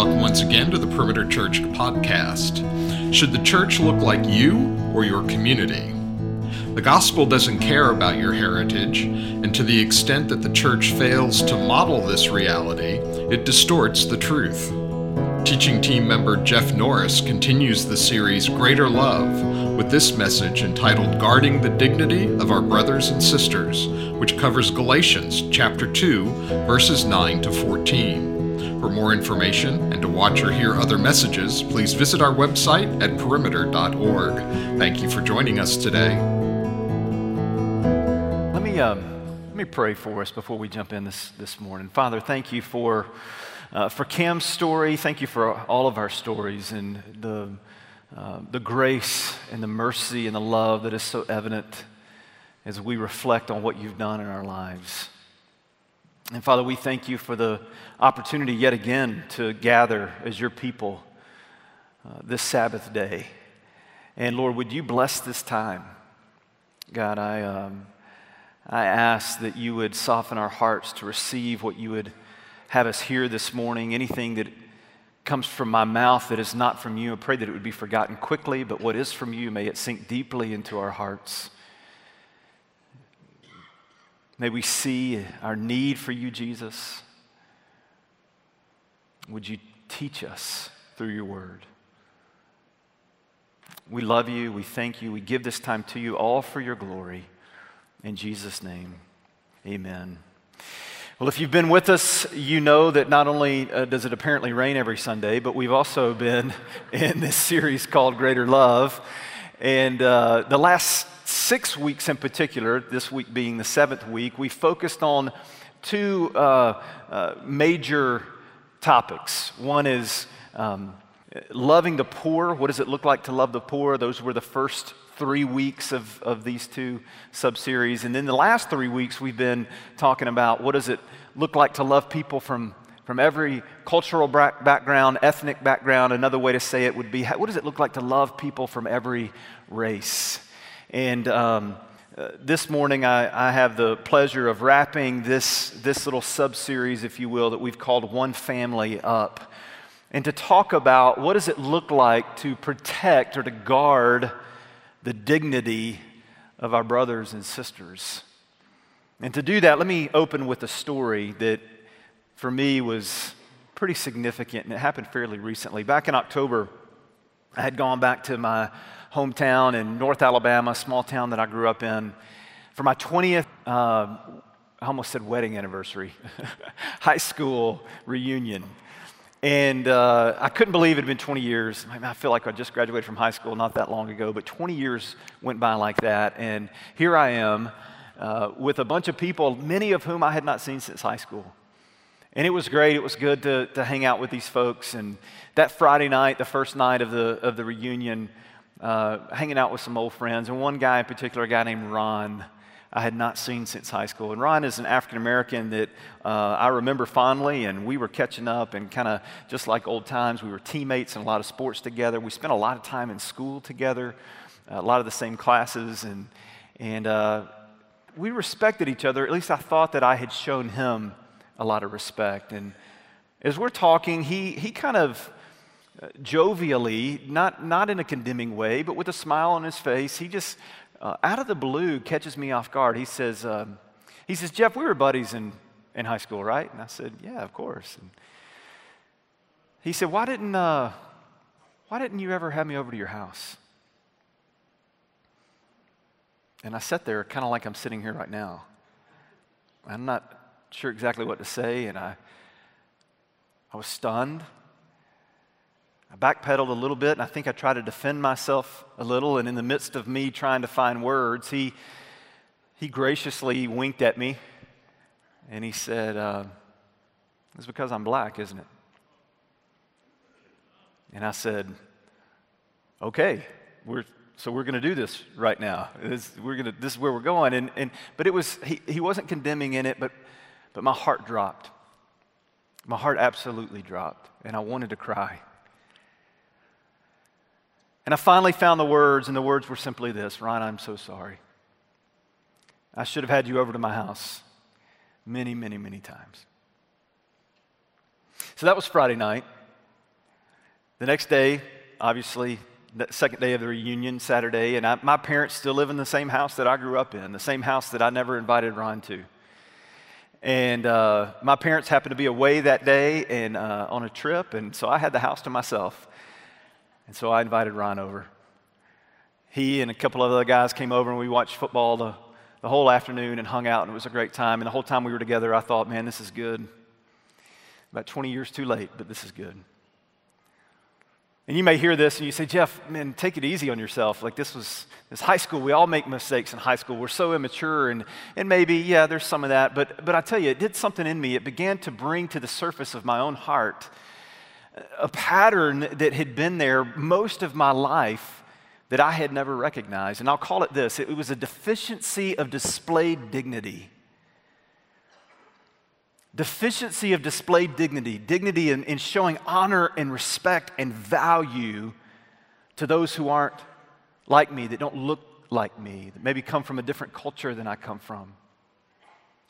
Welcome once again to the Perimeter Church podcast. Should the church look like you or your community? The gospel doesn't care about your heritage, and to the extent that the church fails to model this reality, it distorts the truth. Teaching team member Jeff Norris continues the series Greater Love with this message entitled Guarding the Dignity of Our Brothers and Sisters, which covers Galatians chapter 2, verses 9 to 14. For more information and to watch or hear other messages, please visit our website at perimeter.org. Thank you for joining us today. Let me, um, let me pray for us before we jump in this, this morning. Father, thank you for, uh, for Cam's story. Thank you for all of our stories and the, uh, the grace and the mercy and the love that is so evident as we reflect on what you've done in our lives. And Father, we thank you for the opportunity yet again to gather as your people uh, this Sabbath day. And Lord, would you bless this time? God, I, um, I ask that you would soften our hearts to receive what you would have us hear this morning. Anything that comes from my mouth that is not from you, I pray that it would be forgotten quickly, but what is from you, may it sink deeply into our hearts. May we see our need for you, Jesus. Would you teach us through your word? We love you. We thank you. We give this time to you, all for your glory. In Jesus' name, amen. Well, if you've been with us, you know that not only uh, does it apparently rain every Sunday, but we've also been in this series called Greater Love. And uh, the last six weeks in particular, this week being the seventh week, we focused on two uh, uh, major topics. One is um, loving the poor. What does it look like to love the poor? Those were the first three weeks of, of these two subseries. And then the last three weeks, we've been talking about what does it look like to love people from, from every cultural background, ethnic background. Another way to say it would be what does it look like to love people from every race? And um, uh, this morning, I, I, have the pleasure of wrapping this, this little sub series, if you will, that we've called One Family Up. And to talk about what does it look like to protect or to guard the dignity of our brothers and sisters. And to do that, let me open with a story that for me was pretty significant, and it happened fairly recently. Back in October, I had gone back to my hometown in North Alabama, small town that I grew up in, for my 20th, uh, I almost said wedding anniversary, high school reunion. And uh, I couldn't believe it had been 20 years. I feel like I just graduated from high school not that long ago, but 20 years went by like that. And here I am uh, with a bunch of people, many of whom I had not seen since high school. And it was great. It was good to, to hang out with these folks. And that Friday night, the first night of the, of the reunion, uh, hanging out with some old friends, and one guy in particular, a guy named Ron. I had not seen since high school. And Ron is an African American that uh, I remember fondly, and we were catching up and kind of just like old times. We were teammates in a lot of sports together. We spent a lot of time in school together, a lot of the same classes, and, and uh, we respected each other. At least I thought that I had shown him a lot of respect. And as we're talking, he, he kind of jovially, not, not in a condemning way, but with a smile on his face, he just, uh, out of the blue, catches me off guard. He says, um, he says, Jeff, we were buddies in, in high school, right? And I said, yeah, of course. And he said, why didn't, uh, why didn't you ever have me over to your house? And I sat there kind of like I'm sitting here right now. I'm not sure exactly what to say, and I, I was stunned. I backpedaled a little bit, and I think I tried to defend myself a little. And in the midst of me trying to find words, he, he graciously winked at me and he said, uh, It's because I'm black, isn't it? And I said, Okay, we're, so we're going to do this right now. This, we're gonna, this is where we're going. And, and, but it was, he, he wasn't condemning in it, but, but my heart dropped. My heart absolutely dropped, and I wanted to cry. And I finally found the words, and the words were simply this Ryan, I'm so sorry. I should have had you over to my house many, many, many times. So that was Friday night. The next day, obviously, the second day of the reunion, Saturday, and I, my parents still live in the same house that I grew up in, the same house that I never invited Ron to. And uh, my parents happened to be away that day and uh, on a trip, and so I had the house to myself. And so I invited Ron over. He and a couple of other guys came over, and we watched football the, the whole afternoon and hung out, and it was a great time. And the whole time we were together, I thought, man, this is good. About 20 years too late, but this is good. And you may hear this and you say, Jeff, man, take it easy on yourself. Like this was this high school. We all make mistakes in high school. We're so immature and, and maybe, yeah, there's some of that. But, but I tell you, it did something in me. It began to bring to the surface of my own heart a pattern that had been there most of my life that I had never recognized. And I'll call it this it was a deficiency of displayed dignity deficiency of displayed dignity, dignity in, in showing honor and respect and value to those who aren't like me, that don't look like me, that maybe come from a different culture than I come from.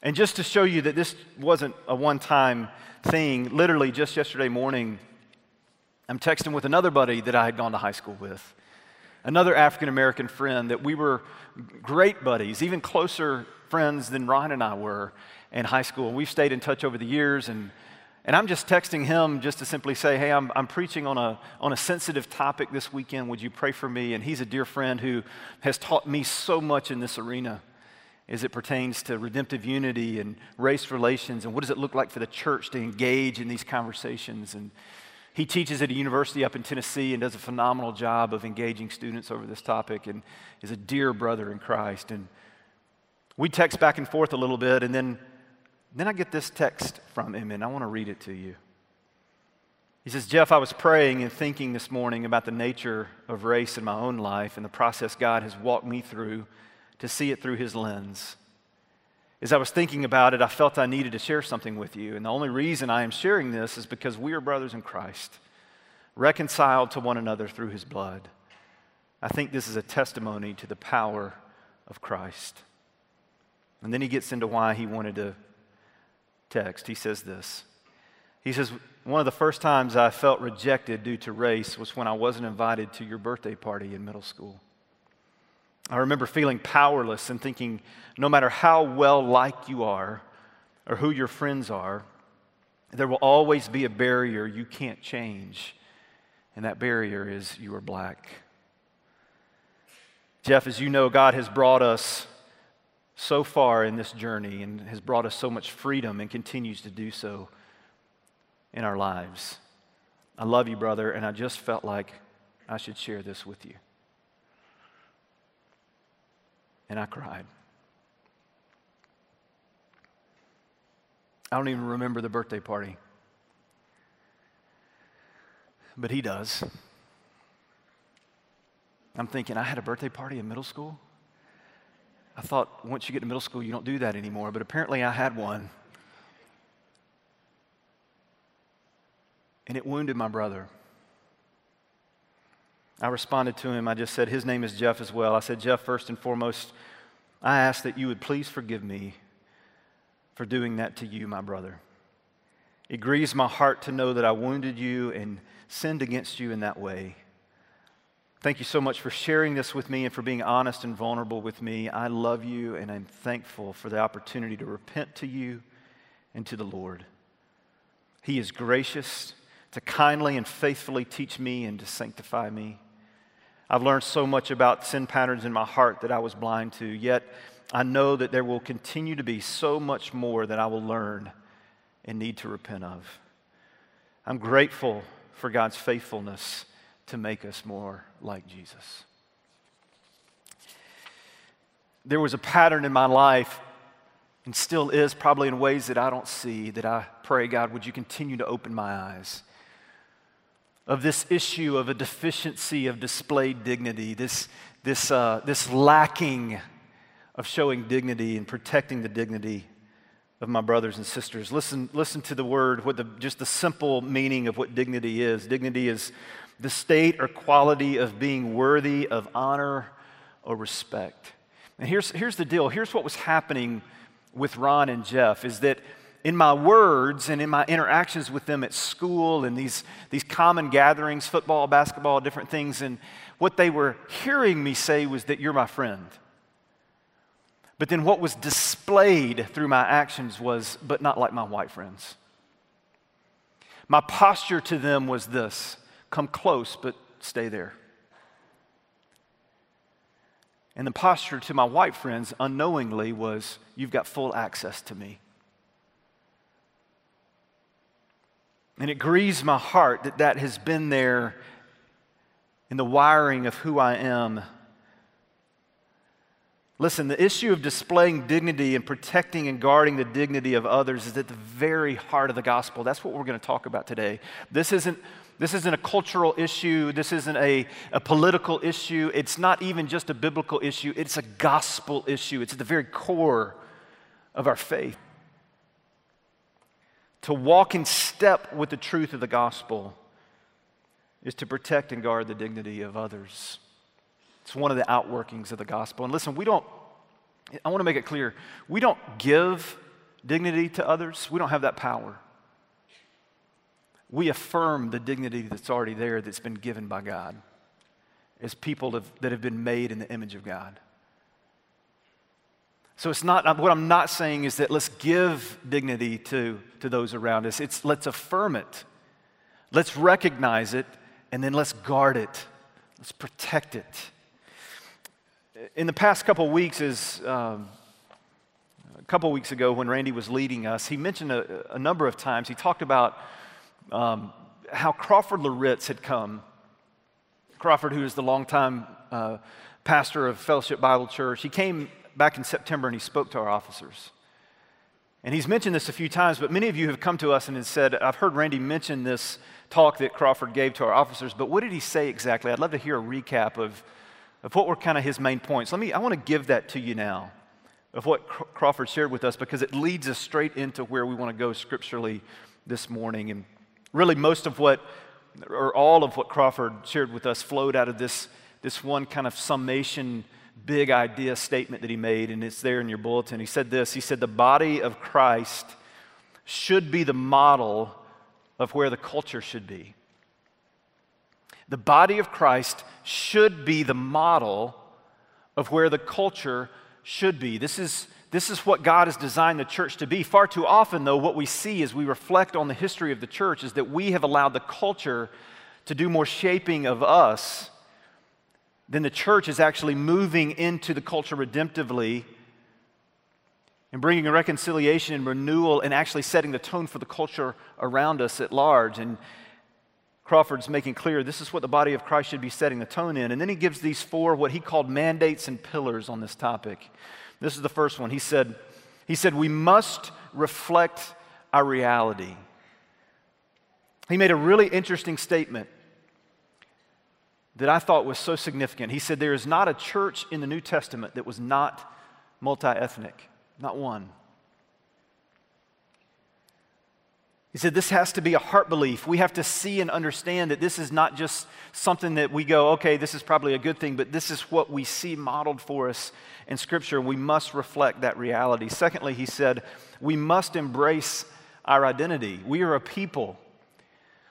And just to show you that this wasn't a one time thing, literally just yesterday morning, I'm texting with another buddy that I had gone to high school with, another African American friend that we were great buddies, even closer friends than Ron and I were in high school. We've stayed in touch over the years, and, and I'm just texting him just to simply say, Hey, I'm, I'm preaching on a, on a sensitive topic this weekend. Would you pray for me? And he's a dear friend who has taught me so much in this arena as it pertains to redemptive unity and race relations and what does it look like for the church to engage in these conversations. And he teaches at a university up in Tennessee and does a phenomenal job of engaging students over this topic and is a dear brother in Christ. And we text back and forth a little bit, and then then I get this text from him, and I want to read it to you. He says, Jeff, I was praying and thinking this morning about the nature of race in my own life and the process God has walked me through to see it through his lens. As I was thinking about it, I felt I needed to share something with you. And the only reason I am sharing this is because we are brothers in Christ, reconciled to one another through his blood. I think this is a testimony to the power of Christ. And then he gets into why he wanted to text, he says this. He says, One of the first times I felt rejected due to race was when I wasn't invited to your birthday party in middle school. I remember feeling powerless and thinking, no matter how well liked you are or who your friends are, there will always be a barrier you can't change. And that barrier is you are black. Jeff, as you know, God has brought us so far in this journey and has brought us so much freedom and continues to do so in our lives. I love you, brother, and I just felt like I should share this with you. And I cried. I don't even remember the birthday party, but he does. I'm thinking, I had a birthday party in middle school? I thought once you get to middle school, you don't do that anymore, but apparently I had one. And it wounded my brother. I responded to him. I just said, His name is Jeff as well. I said, Jeff, first and foremost, I ask that you would please forgive me for doing that to you, my brother. It grieves my heart to know that I wounded you and sinned against you in that way. Thank you so much for sharing this with me and for being honest and vulnerable with me. I love you and I'm thankful for the opportunity to repent to you and to the Lord. He is gracious to kindly and faithfully teach me and to sanctify me. I've learned so much about sin patterns in my heart that I was blind to, yet I know that there will continue to be so much more that I will learn and need to repent of. I'm grateful for God's faithfulness to make us more like Jesus. There was a pattern in my life, and still is probably in ways that I don't see, that I pray, God, would you continue to open my eyes? Of this issue of a deficiency of displayed dignity, this, this, uh, this lacking of showing dignity and protecting the dignity of my brothers and sisters. Listen, listen to the word, what the, just the simple meaning of what dignity is. Dignity is the state or quality of being worthy of honor or respect. And here's, here's the deal here's what was happening with Ron and Jeff is that in my words and in my interactions with them at school and these, these common gatherings, football, basketball, different things, and what they were hearing me say was that you're my friend. But then what was displayed through my actions was, but not like my white friends. My posture to them was this come close, but stay there. And the posture to my white friends unknowingly was, you've got full access to me. And it grieves my heart that that has been there in the wiring of who I am. Listen, the issue of displaying dignity and protecting and guarding the dignity of others is at the very heart of the gospel. That's what we're going to talk about today. This isn't, this isn't a cultural issue, this isn't a, a political issue, it's not even just a biblical issue, it's a gospel issue. It's at the very core of our faith to walk in step with the truth of the gospel is to protect and guard the dignity of others. It's one of the outworkings of the gospel. And listen, we don't, I want to make it clear, we don't give dignity to others, we don't have that power. We affirm the dignity that's already there that's been given by God as people that have been made in the image of God. So it's not, what I'm not saying is that let's give dignity to, to those around us. It's let's affirm it. Let's recognize it, and then let's guard it. Let's protect it. In the past couple weeks, as um, a couple weeks ago when Randy was leading us, he mentioned a, a number of times, he talked about um, how Crawford Loritts had come. Crawford, who is the longtime uh, pastor of Fellowship Bible Church, he came back in September and he spoke to our officers. And he's mentioned this a few times, but many of you have come to us and have said, I've heard Randy mention this talk that Crawford gave to our officers, but what did he say exactly? I'd love to hear a recap of, of what were kind of his main points. Let me, I want to give that to you now of what Crawford shared with us because it leads us straight into where we want to go scripturally this morning. And really, most of what, or all of what Crawford shared with us flowed out of this, this one kind of summation big idea statement that he made, and it's there in your bulletin. He said this He said, The body of Christ should be the model of where the culture should be. The body of Christ should be the model of where the culture should be. This is, this is what God has designed the church to be. Far too often, though, what we see as we reflect on the history of the church is that we have allowed the culture to do more shaping of us then the church is actually moving into the culture redemptively and bringing a reconciliation and renewal and actually setting the tone for the culture around us at large. And Crawford's making clear this is what the body of Christ should be setting the tone in. And then he gives these four, what he called mandates and pillars on this topic. This is the first one. He said, he said, We must reflect our reality. He made a really interesting statement that I thought was so significant. He said, There is not a church in the New Testament that was not multi ethnic, not one. He said, This has to be a heart belief. We have to see and understand that this is not just something that we go, okay, this is probably a good thing, but this is what we see modeled for us in Scripture. We must reflect that reality. Secondly, he said, we must embrace our identity. We are a people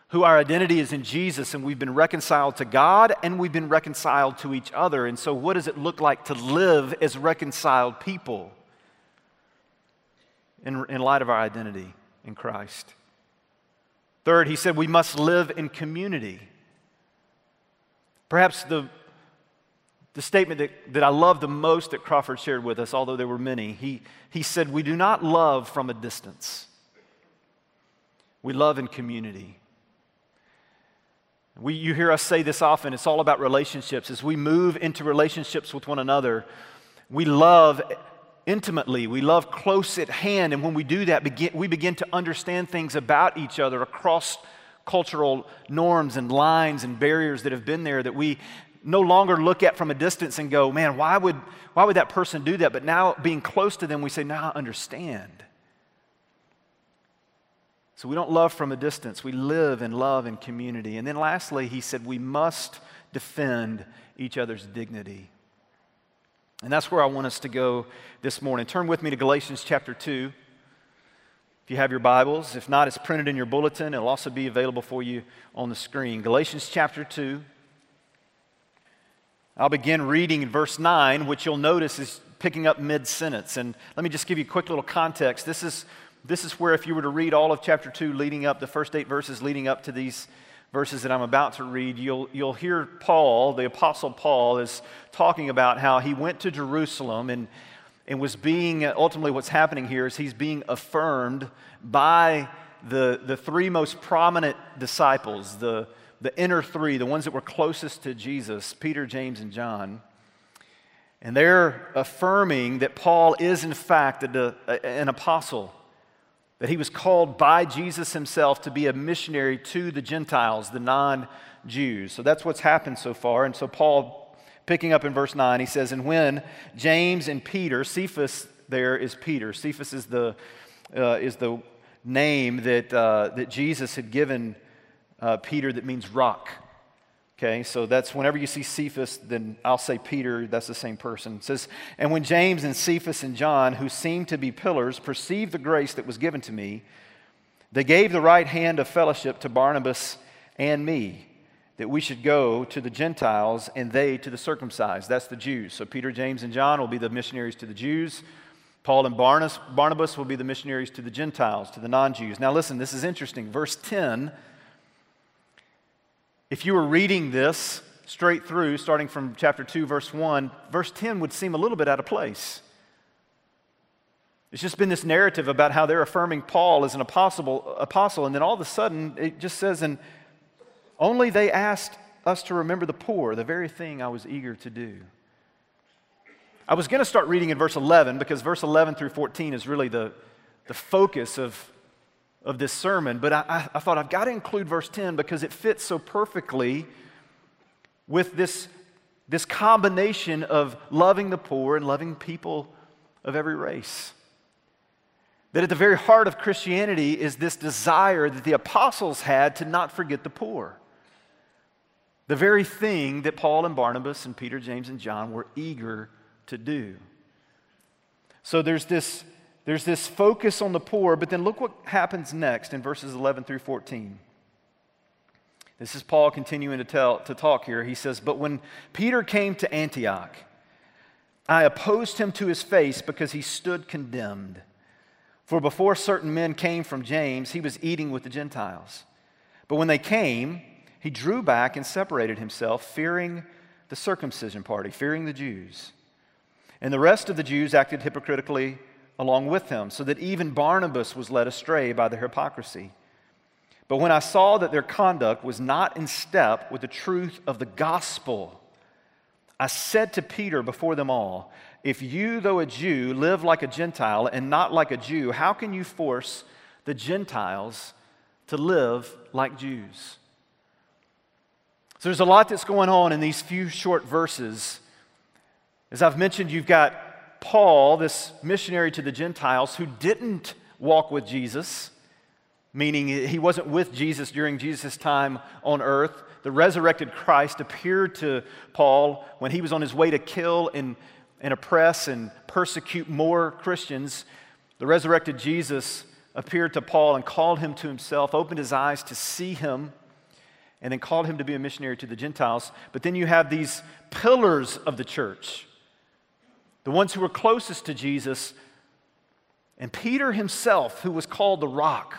who our identity is in Jesus and we've been reconciled to God and we've been reconciled to each other. And so, what does it look like to live as reconciled people in, in light of our identity in Christ? Third, he said we must live in community. Perhaps the, the statement that, that I love the most that Crawford shared with us, although there were many, he, he said, We do not love from a distance, we love in community. We, you hear us say this often it's all about relationships. As we move into relationships with one another, we love intimately, we love close at hand. And when we do that, begin, we begin to understand things about each other across cultural norms and lines and barriers that have been there that we no longer look at from a distance and go, man, why would, why would that person do that? But now, being close to them, we say, now I understand. So we don't love from a distance. We live in love and community. And then lastly, he said we must defend each other's dignity. And that's where I want us to go this morning. Turn with me to Galatians chapter 2. if you have your Bibles. If not, it's printed in your bulletin. It'll also be available for you on the screen. Galatians chapter 2. I'll begin reading in verse 9, which you'll notice is picking up mid sentence. And let me just give you a quick little context. This is, this is where, if you were to read all of chapter 2, leading up, the first eight verses leading up to these verses that I'm about to read, you'll, you'll hear Paul, the Apostle Paul, is talking about how he went to Jerusalem and and was being, ultimately, what's happening here is he's being affirmed by the, the three most prominent disciples, the, the inner three, the ones that were closest to Jesus Peter, James, and John. And they're affirming that Paul is, in fact, a, a, an apostle, that he was called by Jesus himself to be a missionary to the Gentiles, the non Jews. So that's what's happened so far. And so Paul Picking up in verse 9, he says, And when James and Peter, Cephas there is Peter. Cephas is the, uh, is the name that, uh, that Jesus had given uh, Peter that means rock. Okay, so that's whenever you see Cephas, then I'll say Peter, that's the same person. It says, And when James and Cephas and John, who seemed to be pillars, perceived the grace that was given to me, they gave the right hand of fellowship to Barnabas and me that we should go to the Gentiles and they to the circumcised. That's the Jews. So Peter, James, and John will be the missionaries to the Jews. Paul and Barnabas, Barnabas will be the missionaries to the Gentiles, to the non Jews. Now, listen, this is interesting. Verse 10, if you were reading this straight through, starting from chapter 2, verse 1, verse 10 would seem a little bit out of place. It's just been this narrative about how they're affirming Paul as an apostle, apostle, and then all of a sudden it just says and only they asked us to remember the poor, the very thing I was eager to do. I was going to start reading in verse 11 because verse 11 through 14 is really the, the focus of, of this sermon, but I, I thought I've got to include verse 10 because it fits so perfectly with this, this combination of loving the poor and loving people of every race. That at the very heart of Christianity is this desire that the apostles had to not forget the poor. The very thing that Paul and Barnabas and Peter, James, and John were eager to do. So there's this, there's this focus on the poor, but then look what happens next in verses 11 through 14. This is Paul continuing to, tell, to talk here. He says, But when Peter came to Antioch, I opposed him to his face because he stood condemned. For before certain men came from James, he was eating with the Gentiles. But when they came, he drew back and separated himself, fearing the circumcision party, fearing the Jews. And the rest of the Jews acted hypocritically along with him, so that even Barnabas was led astray by their hypocrisy. But when I saw that their conduct was not in step with the truth of the gospel, I said to Peter before them all, If you, though a Jew, live like a Gentile and not like a Jew, how can you force the Gentiles to live like Jews? So there's a lot that's going on in these few short verses. As I've mentioned, you've got Paul, this missionary to the Gentiles, who didn't walk with Jesus, meaning he wasn't with Jesus during Jesus' time on earth. The resurrected Christ appeared to Paul when he was on his way to kill and, and oppress and persecute more Christians. The resurrected Jesus appeared to Paul and called him to himself, opened his eyes to see him and then called him to be a missionary to the Gentiles. But then you have these pillars of the church, the ones who were closest to Jesus, and Peter himself, who was called the rock,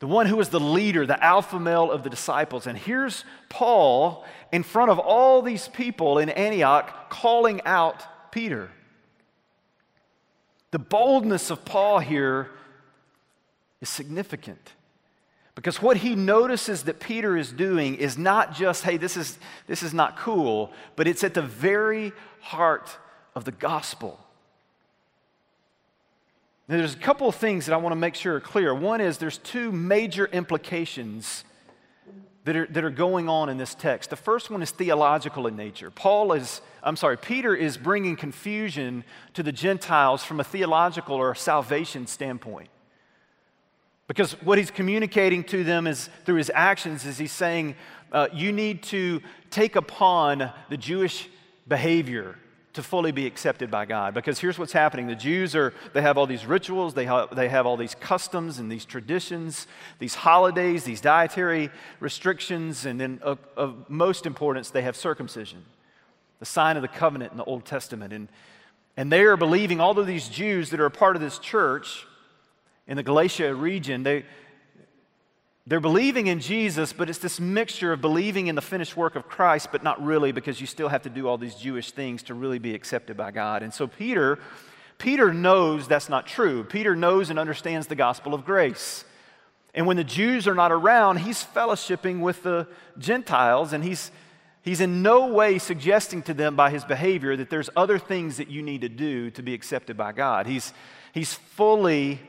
the one who was the leader, the alpha male of the disciples. And here's Paul in front of all these people in Antioch calling out Peter. The boldness of Paul here is significant. Because what he notices that Peter is doing is not just, hey, this is, this is not cool, but it's at the very heart of the gospel. Now, there's a couple of things that I want to make sure are clear. One is there's two major implications that are, that are going on in this text. The first one is theological in nature. Paul is, I'm sorry, Peter is bringing confusion to the Gentiles from a theological or salvation standpoint. Because what he's communicating to them is through his actions is he's saying, uh, you need to take upon the Jewish behavior. to fully be accepted by God. Because here's what's happening the Jews are, they have all these rituals, they have, they have all these customs and these traditions, these holidays, these dietary restrictions, and then of, of most importance, they have circumcision, the sign of the covenant in the Old Testament. And, and they are believing, all of these Jews that are a part of this church in the Galatia region, they, they're believing in Jesus, but it's this mixture of believing in the finished work of Christ, but not really because you still have to do all these Jewish things to really be accepted by God. And so Peter, Peter knows that's not true. Peter knows and understands the gospel of grace. And when the Jews are not around, he's fellowshipping with the Gentiles, and he's, he's in no way suggesting to them by his behavior that there's other things that you need to do to be accepted by God. He's, he's fully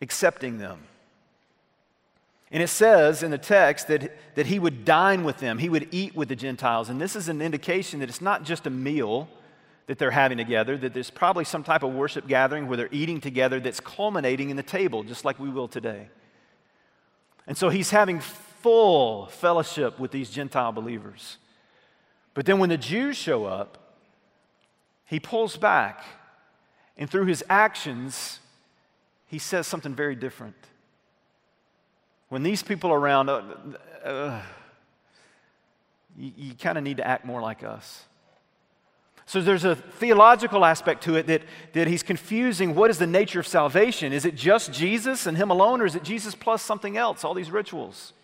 accepting them. And it says in the text that, that he would dine with them, he would eat with the Gentiles. And this is an indication that it's not just a meal that they're having together, that there's probably some type of worship gathering where they're eating together that's culminating in the table, just like we will today. And so he's having full fellowship with these Gentile believers. But then when the Jews show up, he pulls back, and through his actions, he says something very different. When these people are around, uh, uh, you, you kind of need to act more like us. So there's a theological aspect to it that, that he's confusing what is the nature of salvation? Is it just Jesus and him alone, or is it Jesus plus something else, all these rituals?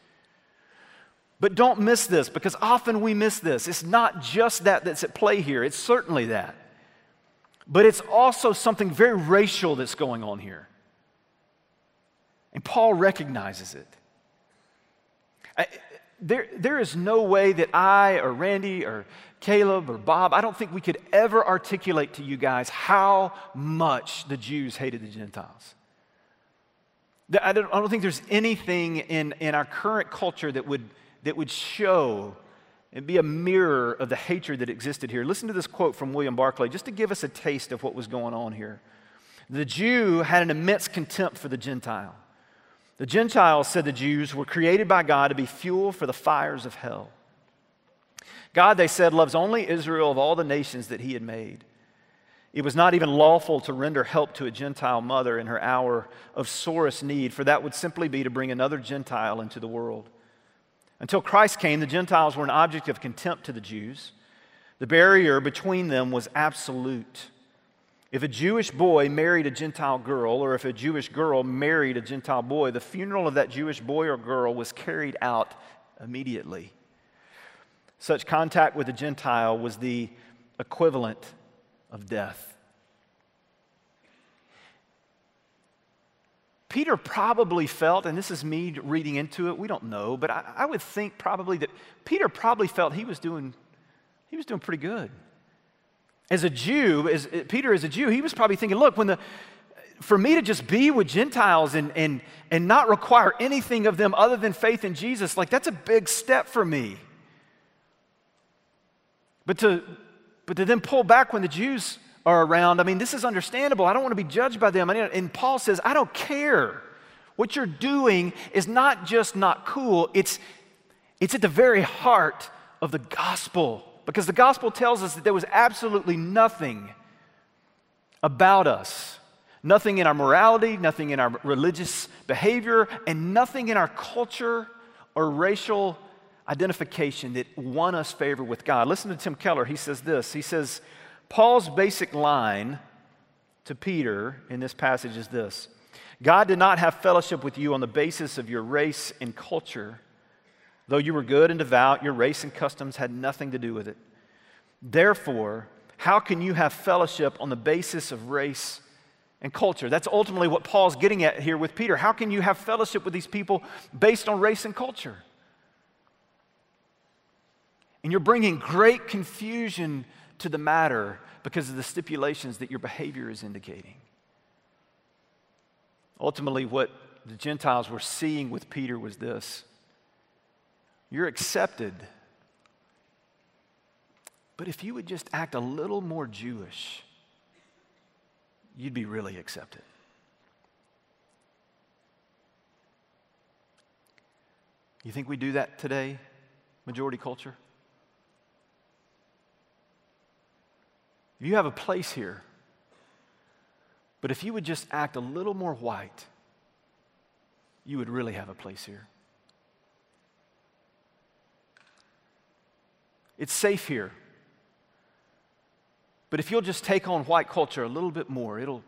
But don't miss this because often we miss this. It's not just that that's at play here, it's certainly that. But it's also something very racial that's going on here. And Paul recognizes it. I, there, there is no way that I or Randy or Caleb or Bob, I don't think we could ever articulate to you guys how much the Jews hated the Gentiles. I don't, I don't think there's anything in, in our current culture that would, that would show and be a mirror of the hatred that existed here. Listen to this quote from William Barclay, just to give us a taste of what was going on here. The Jew had an immense contempt for the Gentile. The Gentiles, said the Jews, were created by God to be fuel for the fires of hell. God, they said, loves only Israel of all the nations that he had made. It was not even lawful to render help to a Gentile mother in her hour of sorest need, for that would simply be to bring another Gentile into the world. Until Christ came, the Gentiles were an object of contempt to the Jews. The barrier between them was absolute. If a Jewish boy married a Gentile girl, or if a Jewish girl married a Gentile boy, the funeral of that Jewish boy or girl was carried out immediately. Such contact with a Gentile was the equivalent of death. Peter probably felt, and this is me reading into it, we don't know, but I, I would think probably that Peter probably felt he was doing, he was doing pretty good as a Jew, as Peter as a Jew, he was probably thinking, look, when the for me to just be with Gentiles and, and, and not require anything of them other than faith in Jesus, like that's a big step for me. But to, but to then pull back when the Jews are around, I mean, this is understandable. I don't want to be judged by them. And Paul says, I don't care. What you're doing is not just not cool, it's, it's at the very heart of the gospel because the gospel tells us that there was absolutely nothing about us, nothing in our morality, nothing in our religious behavior, and nothing in our culture or racial identification that won us favor with God. Listen to Tim Keller. He says this He says, Paul's basic line to Peter in this passage is this God did not have fellowship with you on the basis of your race and culture Though you were good and devout, your race and customs had nothing to do with it. Therefore, how can you have fellowship on the basis of race and culture? That's ultimately what Paul's getting at here with Peter. How can you have fellowship with these people based on race and culture? And you're bringing great confusion to the matter because of the stipulations that your behavior is indicating. Ultimately, what the Gentiles were seeing with Peter was this you're accepted. But if you would just act a little more Jewish, you'd be really accepted. You think we do that today, majority culture? you have a place here. But if you would just act a little more white, you would really have a place here. It's safe here. But if you'll just take on white culture a little bit more, it'll,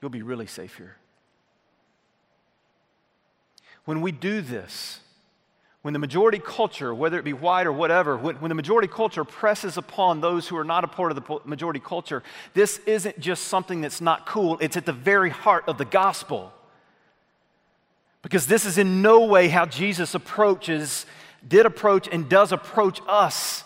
you'll be really safe here. When we do this, when the majority culture, whether it be white or whatever, when, when, the majority culture presses upon those who are not a part of the majority culture, this isn't just something that's not cool, it's at the very heart of the gospel. Because this is in no way how Jesus approaches, did approach, and does approach us.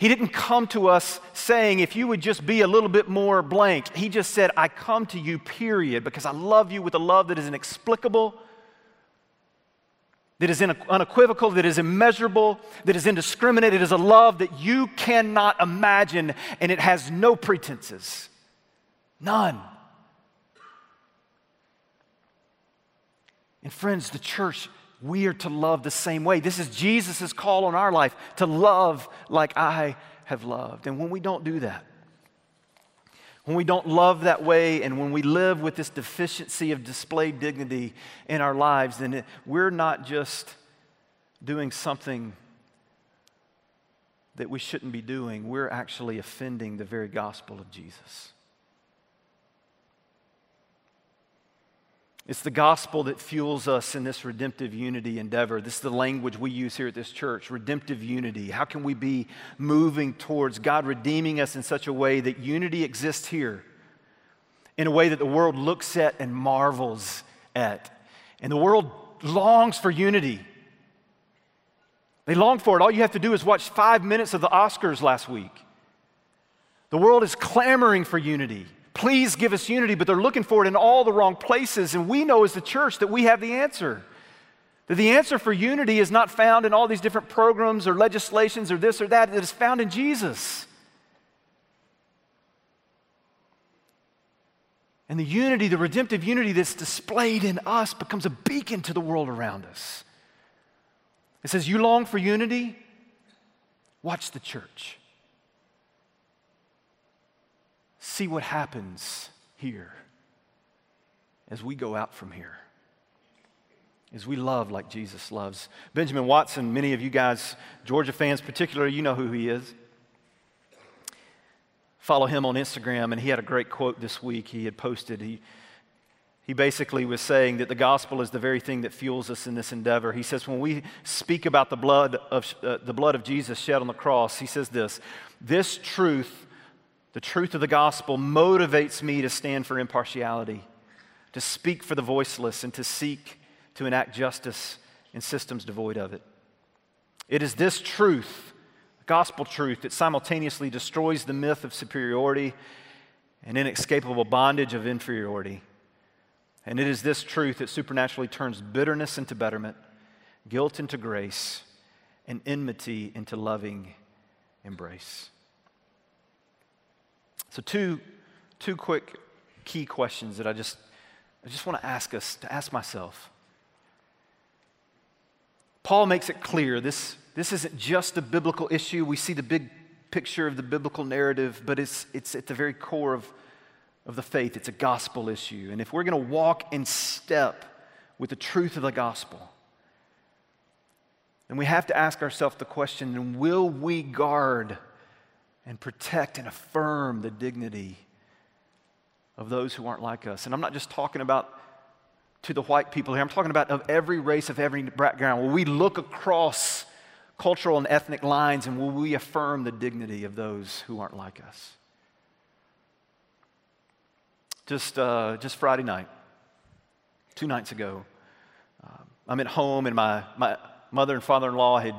He didn't come to us saying, if you would just be a little bit more blank. He just said, I come to you, period, because I love you with a love that is inexplicable, that is unequivocal, that is immeasurable, that is indiscriminate. It is a love that you cannot imagine, and it has no pretenses. None. And friends, the church we are to love the same way. This is Jesus' call on our life to love like I have loved. And when we don't do that, when we don't love that way, and when we live with this deficiency of displayed dignity in our lives, then it, we're not just doing something that we shouldn't be doing, we're actually offending the very gospel of Jesus. It's the gospel that fuels us in this redemptive unity endeavor. This is the language we use here at this church redemptive unity. How can we be moving towards God redeeming us in such a way that unity exists here, in a way that the world looks at and marvels at? And the world longs for unity. They long for it. All you have to do is watch five minutes of the Oscars last week. The world is clamoring for unity. Please give us unity, but they're looking for it in all the wrong places. And we know as the church that we have the answer. That the answer for unity is not found in all these different programs or legislations or this or that, it is found in Jesus. And the unity, the redemptive unity that's displayed in us, becomes a beacon to the world around us. It says, You long for unity? Watch the church see what happens here as we go out from here. As we love like Jesus loves. Benjamin Watson, many of you guys, Georgia fans particularly, you know who he is. Follow him on Instagram, and he had a great quote this week he had posted. He, he basically was saying that the gospel is the very thing that fuels us in this endeavor. He says, when we speak about the blood of, uh, the blood of Jesus shed on the cross, he says this this truth the truth of the gospel motivates me to stand for impartiality, to speak for the voiceless, and to seek to enact justice in systems devoid of it. It is this truth, gospel truth, that simultaneously destroys the myth of superiority and inescapable bondage of inferiority. And it is this truth that supernaturally turns bitterness into betterment, guilt into grace, and enmity into loving embrace. So, two, two quick key questions that I just, I just want to ask us, to ask myself. Paul makes it clear this, this isn't just a biblical issue. We see the big picture of the biblical narrative, but it's, it's at the very core of, of the faith. It's a gospel issue. And if we're going to walk in step with the truth of the gospel, then we have to ask ourselves the question will we guard and protect and affirm the dignity of those who aren't like us. And I'm not just talking about to the white people here, I'm talking about of every race, of every background. Will we look across cultural and ethnic lines and will we affirm the dignity of those who aren't like us? Just, uh, just Friday night, two nights ago, uh, I'm at home and my, my mother and father in law had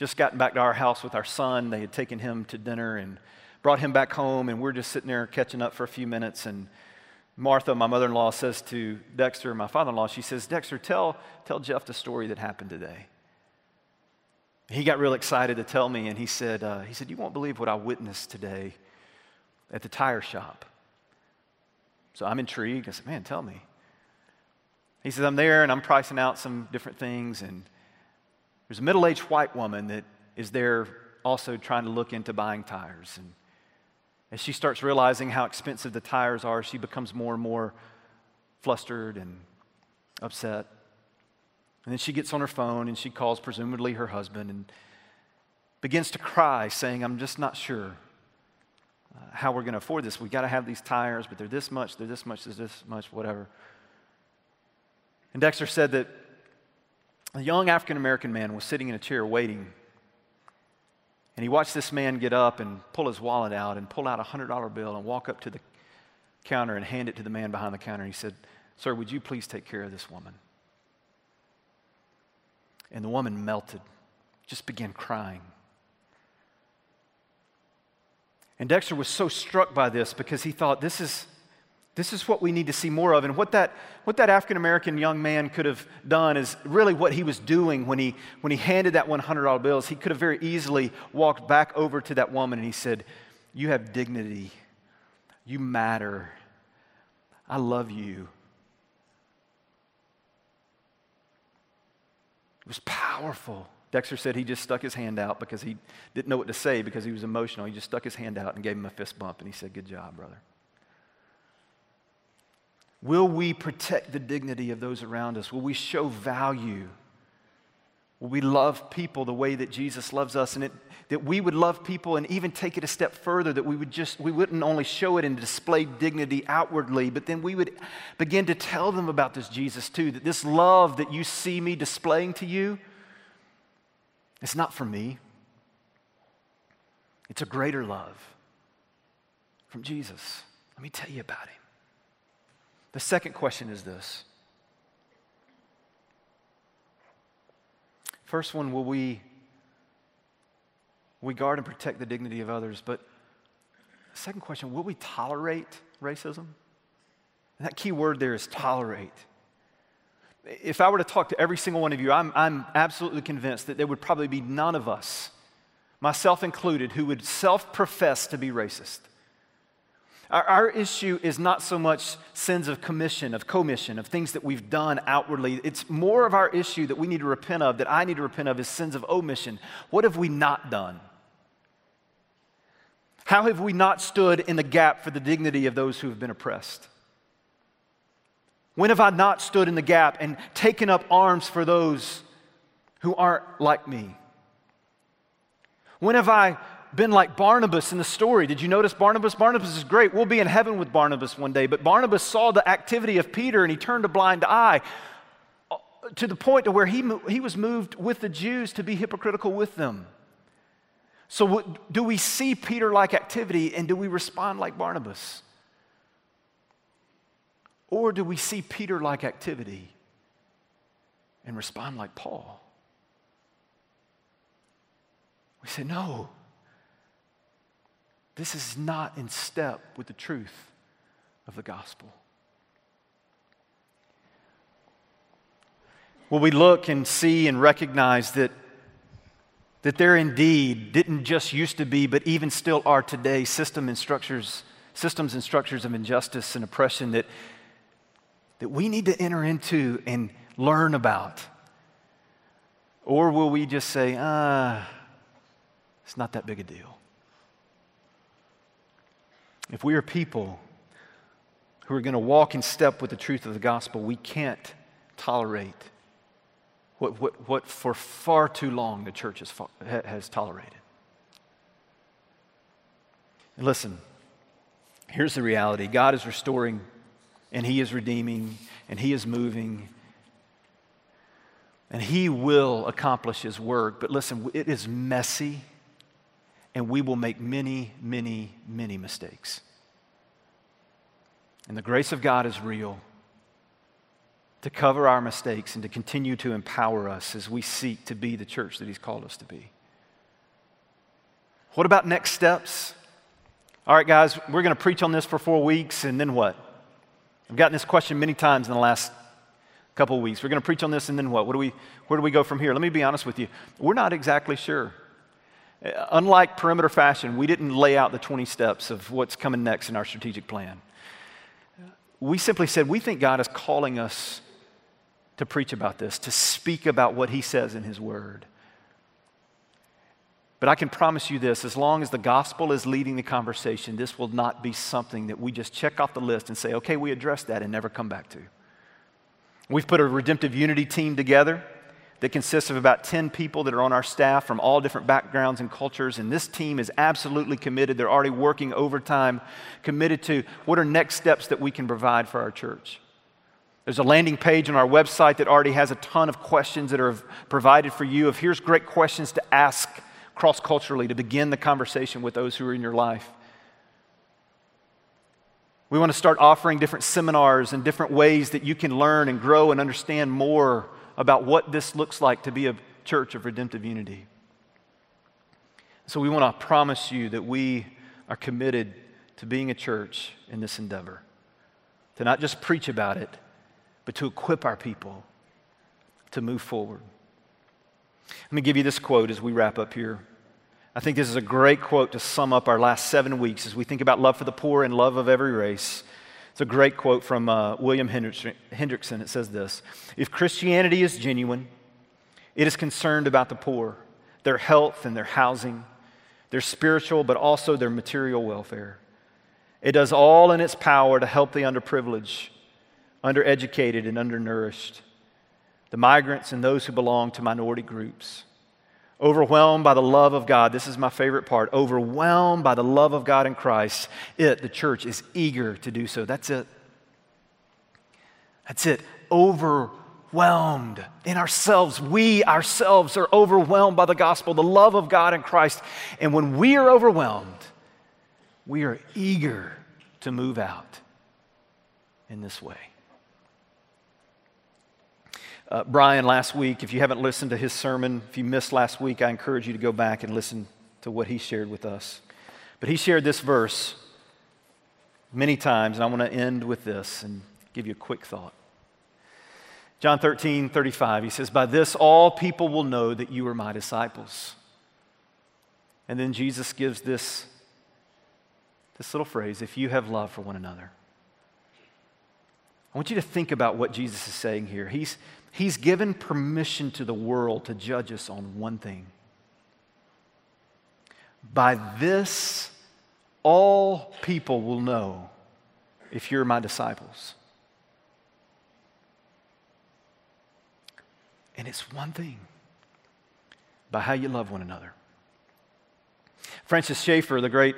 just gotten back to our house with our son. They had taken him to dinner and brought him back home, and we're just sitting there catching up for a few minutes. And Martha, my mother in law, says to Dexter, my father in law, she says, Dexter, tell, tell Jeff the story that happened today. He got real excited to tell me, and he said, uh, he said, You won't believe what I witnessed today at the tire shop. So I'm intrigued. I said, Man, tell me. He says, I'm there and I'm pricing out some different things, and there's a middle aged white woman that is there also trying to look into buying tires. And as she starts realizing how expensive the tires are, she becomes more and more flustered and upset. And then she gets on her phone and she calls, presumably, her husband and begins to cry, saying, I'm just not sure uh, how we're going to afford this. We've got to have these tires, but they're this much, they're this much, they're this much, whatever. And Dexter said that a young African American man was sitting in a chair waiting. And he watched this man get up and pull his wallet out and pull out a $100 bill and walk up to the counter and hand it to the man behind the counter. And He said, Sir, would you please take care of this woman? And the woman melted, just began crying. And Dexter was so struck by this because he thought, this is, this is what we need to see more of. And what that, what that African American young man could have done is really what he was doing when he, when he handed that $100 bill. bills. He could have very easily walked back over to that woman and he said, You have dignity. You matter. I love you. It was powerful. Dexter said he just stuck his hand out because he didn't know what to say because he was emotional. He just stuck his hand out and gave him a fist bump and he said, Good job, brother. Will we protect the dignity of those around us? Will we show value? Will we love people the way that Jesus loves us? And it, that we would love people and even take it a step further, that we would just, we wouldn't only show it and display dignity outwardly, but then we would begin to tell them about this Jesus too, that this love that you see me displaying to you, it's not for me. It's a greater love from Jesus. Let me tell you about him. The second question is this. First one, will we, we guard and protect the dignity of others? But second question, will we tolerate racism? And that key word there is tolerate if I were to talk to every single one of you, I'm, I'm absolutely convinced that there would probably be none of us, myself included, who would self profess to be racist. Our, our, issue is not so much sins of commission, of commission, of things that we've done outwardly. It's more of our issue that we need to repent of, that I need to repent of, is sins of omission. What have we not done? How have we not stood in the gap for the dignity of those who have been oppressed? When have I not stood in the gap and taken up arms for those who aren't like me? When have I been like Barnabas in the story? Did you notice Barnabas? Barnabas is great. We'll be in heaven with Barnabas one day. But Barnabas saw the activity of Peter and he turned a blind eye uh, to the point to where he, he was moved with the Jews to be hypocritical with them. So, do we see Peter like activity and do we respond like Barnabas? Or do we see Peter like activity and respond like Paul? We say, no, this is not in step with the truth of the gospel. Will we look and see and recognize that, that there indeed didn't just used to be, but even still are today, system and structures, systems and structures of injustice and oppression that that we need to enter into and learn about? Or will we just say, ah, it's not that big a deal? If we are people who are going to walk in step with the truth of the gospel, we can't tolerate what, what, what for far too long the church has, has tolerated. And listen, here's the reality God is restoring and He is redeeming, and He is moving, and He will accomplish His work. But listen, it is messy, and we will make many, many, many mistakes. And the grace of God is real to cover our mistakes and to continue to empower us as we seek to be the church that He's called us to be. What about next steps? All right, guys, we're going to preach on this for four weeks, and then what? I've gotten this question many times in the last couple of weeks. We're going to preach on this, and then what? What do we, where do we go from here? Let me be honest with you. We're not exactly sure. Uh, unlike perimeter fashion, we didn't lay out the 20 steps of what's coming next in our strategic plan. We simply said, we think God is calling us to preach about this, to speak about what He says in His Word. But I can promise you this as long as the gospel is leading the conversation, this will not be something that we just check off the list and say, okay, we addressed that and never come back to. We've put a redemptive unity team together that consists of about 10 people that are on our staff from all different backgrounds and cultures. And this team is absolutely committed. They're already working overtime, committed to what are next steps that we can provide for our church. There's a landing page on our website that already has a ton of questions that are provided for you of here's great questions to ask cross culturally to begin the conversation with those who are in your life. We want to start offering different seminars and different ways that you can learn and grow and understand more about what this looks like to be a church of redemptive unity. So we want to promise you that we are committed to being a church in this endeavor, to not just preach about it, but to equip our people to move forward. Let me give you this quote as we wrap up here. I think this is a great quote to sum up our last seven weeks as we think about love for the poor and love of every race. It's a great quote from uh, William Hendriksen. It says this If Christianity is genuine, it is concerned about the poor, their health and their housing, their spiritual, but also their material welfare. It does all in its power to help the underprivileged, undereducated, and undernourished, the migrants and those who belong to minority groups overwhelmed by the love of God. This is my favorite part. Overwhelmed by the love of God in Christ. It, the church, is eager to do so. That's it. That's it. Overwhelmed in ourselves. We ourselves are overwhelmed by the gospel, the love of God in Christ. And when we are overwhelmed, we are eager to move out in this way. Uh, Brian, last week, if you haven't listened to his sermon, if you missed last week, I encourage you to go back and listen to what he shared with us. But he shared this verse many times, and I want to end with this and give you a quick thought. John 13, 35, he says, By this all people will know that you are my disciples. And then Jesus gives this, this little phrase if you have love for one another. I want you to think about what Jesus is saying here. He's, He's given permission to the world to judge us on one thing. By this, all people will know if you're my disciples. And it's one thing by how you love one another. Francis Schaeffer, the great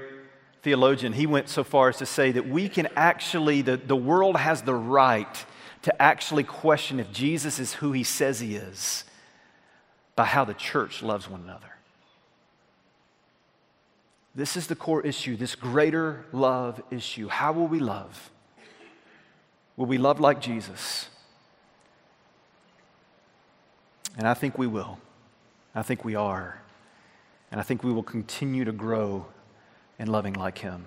theologian, he went so far as to say that we can actually, the, the world has the right to actually question if Jesus is who he says he is by how the church loves one another. This is the core issue, this greater love issue. How will we love? Will we love like Jesus? And I think we will. I think we are. And I think we will continue to grow in loving like him.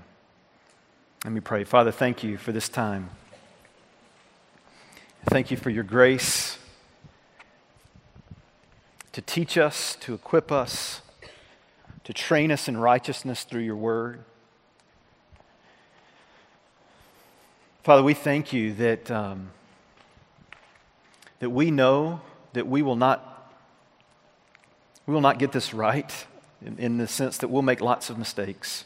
Let me pray. Father, thank you for this time. Thank you for your grace to teach us, to equip us, to train us in righteousness through your word. Father, we thank you that, um, that we know that we will not, we will not get this right in, in the sense that we'll make lots of mistakes.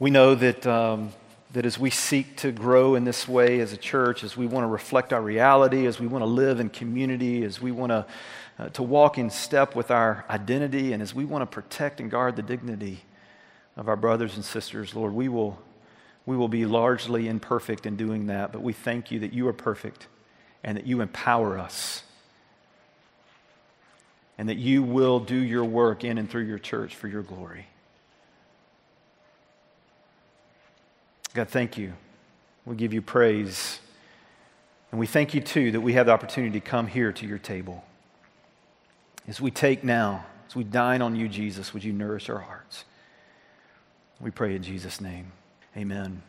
We know that um, that as we seek to grow in this way as a church, as we want to reflect our reality, as we want to live in community, as we want to, uh, to walk in step with our identity, and as we want to protect and guard the dignity of our brothers and sisters, Lord, we will, we will be largely imperfect in doing that, but we thank you that you are perfect and that you empower us and that you will do your work in and through your church for your glory. God, thank you. We give you praise. And we thank you, too, that we have the opportunity to come here to your table. As we take now, as we dine on you, Jesus, would you nourish our hearts? We pray in Jesus' name. Amen.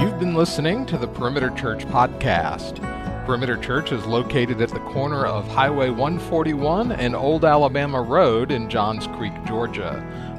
You've been listening to the Perimeter Church podcast. Perimeter Church is located at the corner of Highway 141 and Old Alabama Road in Johns Creek, Georgia.